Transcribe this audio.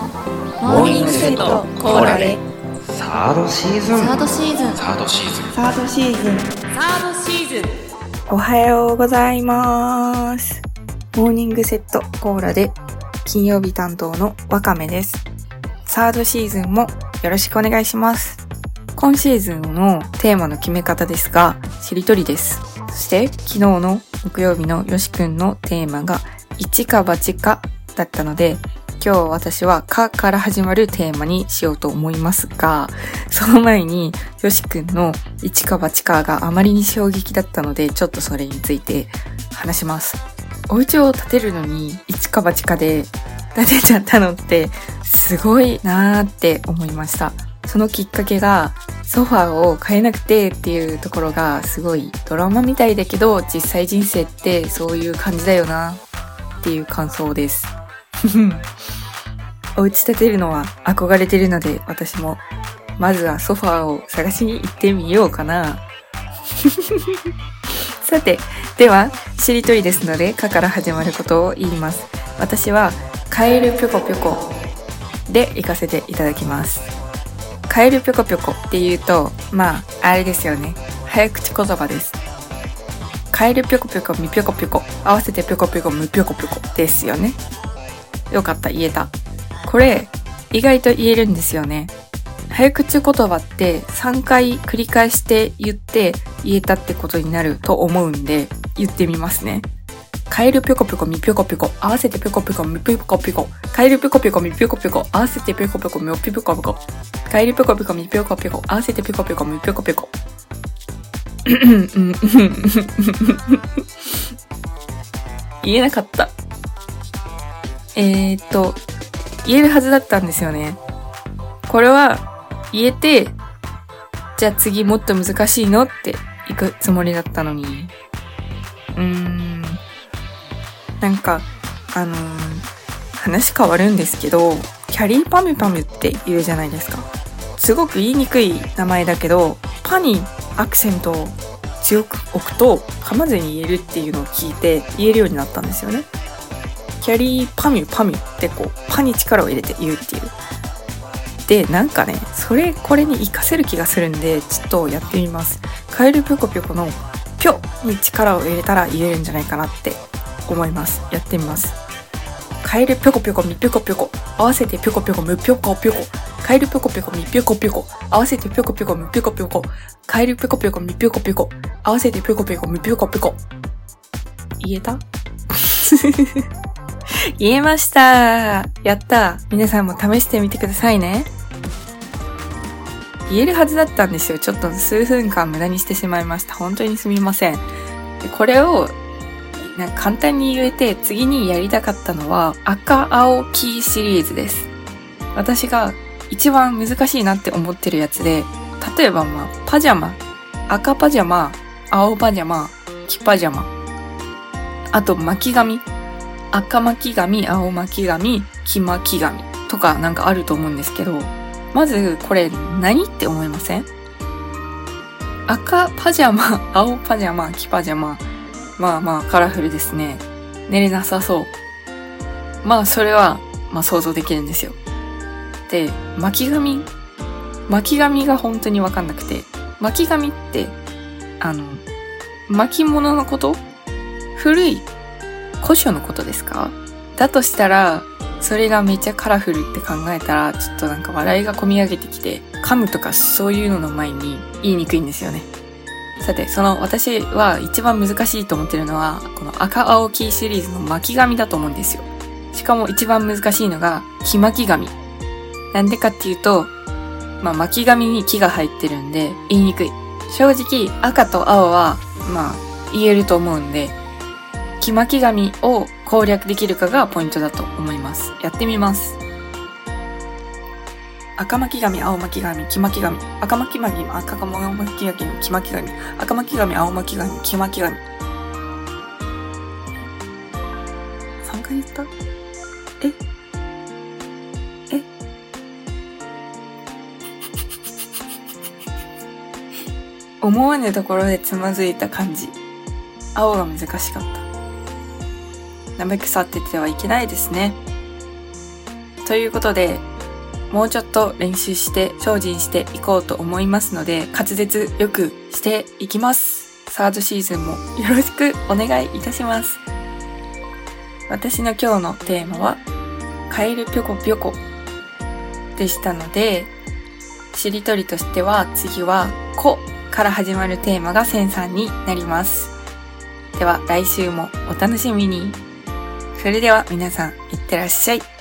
モーニングセットコーラでサードシーズンサードシーズンサードシーズンサードシーズンサードシーズンおはようございます。モーニングセットコーラで金曜日担当のわかめです。サードシーズンもよろしくお願いします。今シーズンのテーマの決め方ですが、しりとりです。そして昨日の木曜日のよしくんのテーマが一か八かだったので、今日私はかから始まるテーマにしようと思いますが、その前によしくんの一か八かがあまりに衝撃だったので、ちょっとそれについて話します。お家を建てるのに一か八かで建てちゃったのってすごいなーって思いました。そのきっかけがソファーを買えなくてっていうところがすごいドラマみたいだけど実際人生ってそういう感じだよなっていう感想です。お家建てるのは憧れてるので私もまずはソファーを探しに行ってみようかな。さて、では、しりとりですので、かから始まることを言います。私は、カエルぴょこぴょこで行かせていただきます。カエルぴょこぴょこって言うと、まあ、あれですよね。早口言葉です。カエルぴょこぴょこみぴょこぴょこ合わせてぴょこぴょこむぴょこぴょこですよね。よかった、言えた。これ、意外と言えるんですよね。早口言葉って3回繰り返して言って言えたってことになると思うんで言ってみますね。カエルぴょこぴょこみぴょこぴょこ合わせてぴょこぴょこみぴょこぴょこカエルぴょこぴょこみぴょこぴょこ合わせてぴょこぴょこみぴょこぴょこカエルぴょこぴょこみぴょこぴょこ合わせてぴょこぴょこみぴょこぴょこ言えなかった。えーっと、言えるはずだったんですよね。これは言えて、じゃあ次もっと難しいのって行くつもりだったのに。うーん。なんか、あのー話変わるんですけど、キャリーパミュパミュって言うじゃないですか。すごく言いにくい名前だけど、パにアクセントを強く置くと噛まずに言えるっていうのを聞いて言えるようになったんですよね。キャリーパミュパミュってこう、パに力を入れて言うっていう。で、なんかね、それ、これに活かせる気がするんで、ちょっとやってみます。カエルぴょこぴょこのぴょに力を入れたら言えるんじゃないかなって思います。やってみます。カエルぴょこぴょこみぴょこぴょこ合わせてぴょこぴょこむぴょこぴょこカエルぴょこぴょこみぴょこぴょこ合わせてぴょこぴょこむぴょこぴょこカエルぴょこぴょこみぴょこぴょこ合わせてぴょこぴょこむぴょこぴょこ言えた？言えましたやった皆さんも試してみてくださいね。言えるはずだったんですよ。ちょっと数分間無駄にしてしまいました。本当にすみません。でこれをなんか簡単に言えて次にやりたかったのは赤青黄シリーズです。私が一番難しいなって思ってるやつで、例えばまあ、パジャマ、赤パジャマ、青パジャマ、黄パジャマ、あと巻き髪、赤巻き髪、青巻き髪、黄巻き髪とかなんかあると思うんですけど、まずこれ何って思いません？赤パジャマ、青パジャマ、黄パジャマ。まあまあカラフルですね。寝れなさそう。まあそれは、まあ想像できるんですよ。で、巻き髪。巻き髪が本当にわかんなくて。巻き髪って、あの、巻物のこと？古い古書のことですか？だとしたら、それがめっちゃカラフルって考えたら、ちょっとなんか笑いが込み上げてきて、噛むとかそういうのの前に言いにくいんですよね。さて、その私は一番難しいと思ってるのは、この赤青黄シリーズの巻き髪だと思うんですよ。しかも一番難しいのが、木巻き髪。なんでかっていうと、まあ巻き髪に木が入ってるんで言いにくい。正直赤と青は、まあ言えると思うんで、木巻き髪を攻略できるかがポイントだと思います。やってみます。赤巻き髪、青巻き髪、黄巻き髪、赤巻き髪、赤巻き髪、黄巻き髪、赤巻き髪、青巻き髪、黄巻き髪。3回言った？え？え？思わぬところでつまずいた感じ。青が難しかった。なめくさっててはいけないですね。ということで、もうちょっと練習して精進していこうと思いますので、滑舌よくしていきます。サードシーズンもよろしくお願いいたします。私の今日のテーマは、カエルぴょこぴょこでしたので、しりとりとしては次は、こから始まるテーマがセンさんになります。では来週もお楽しみに。それでは皆さん、いってらっしゃい。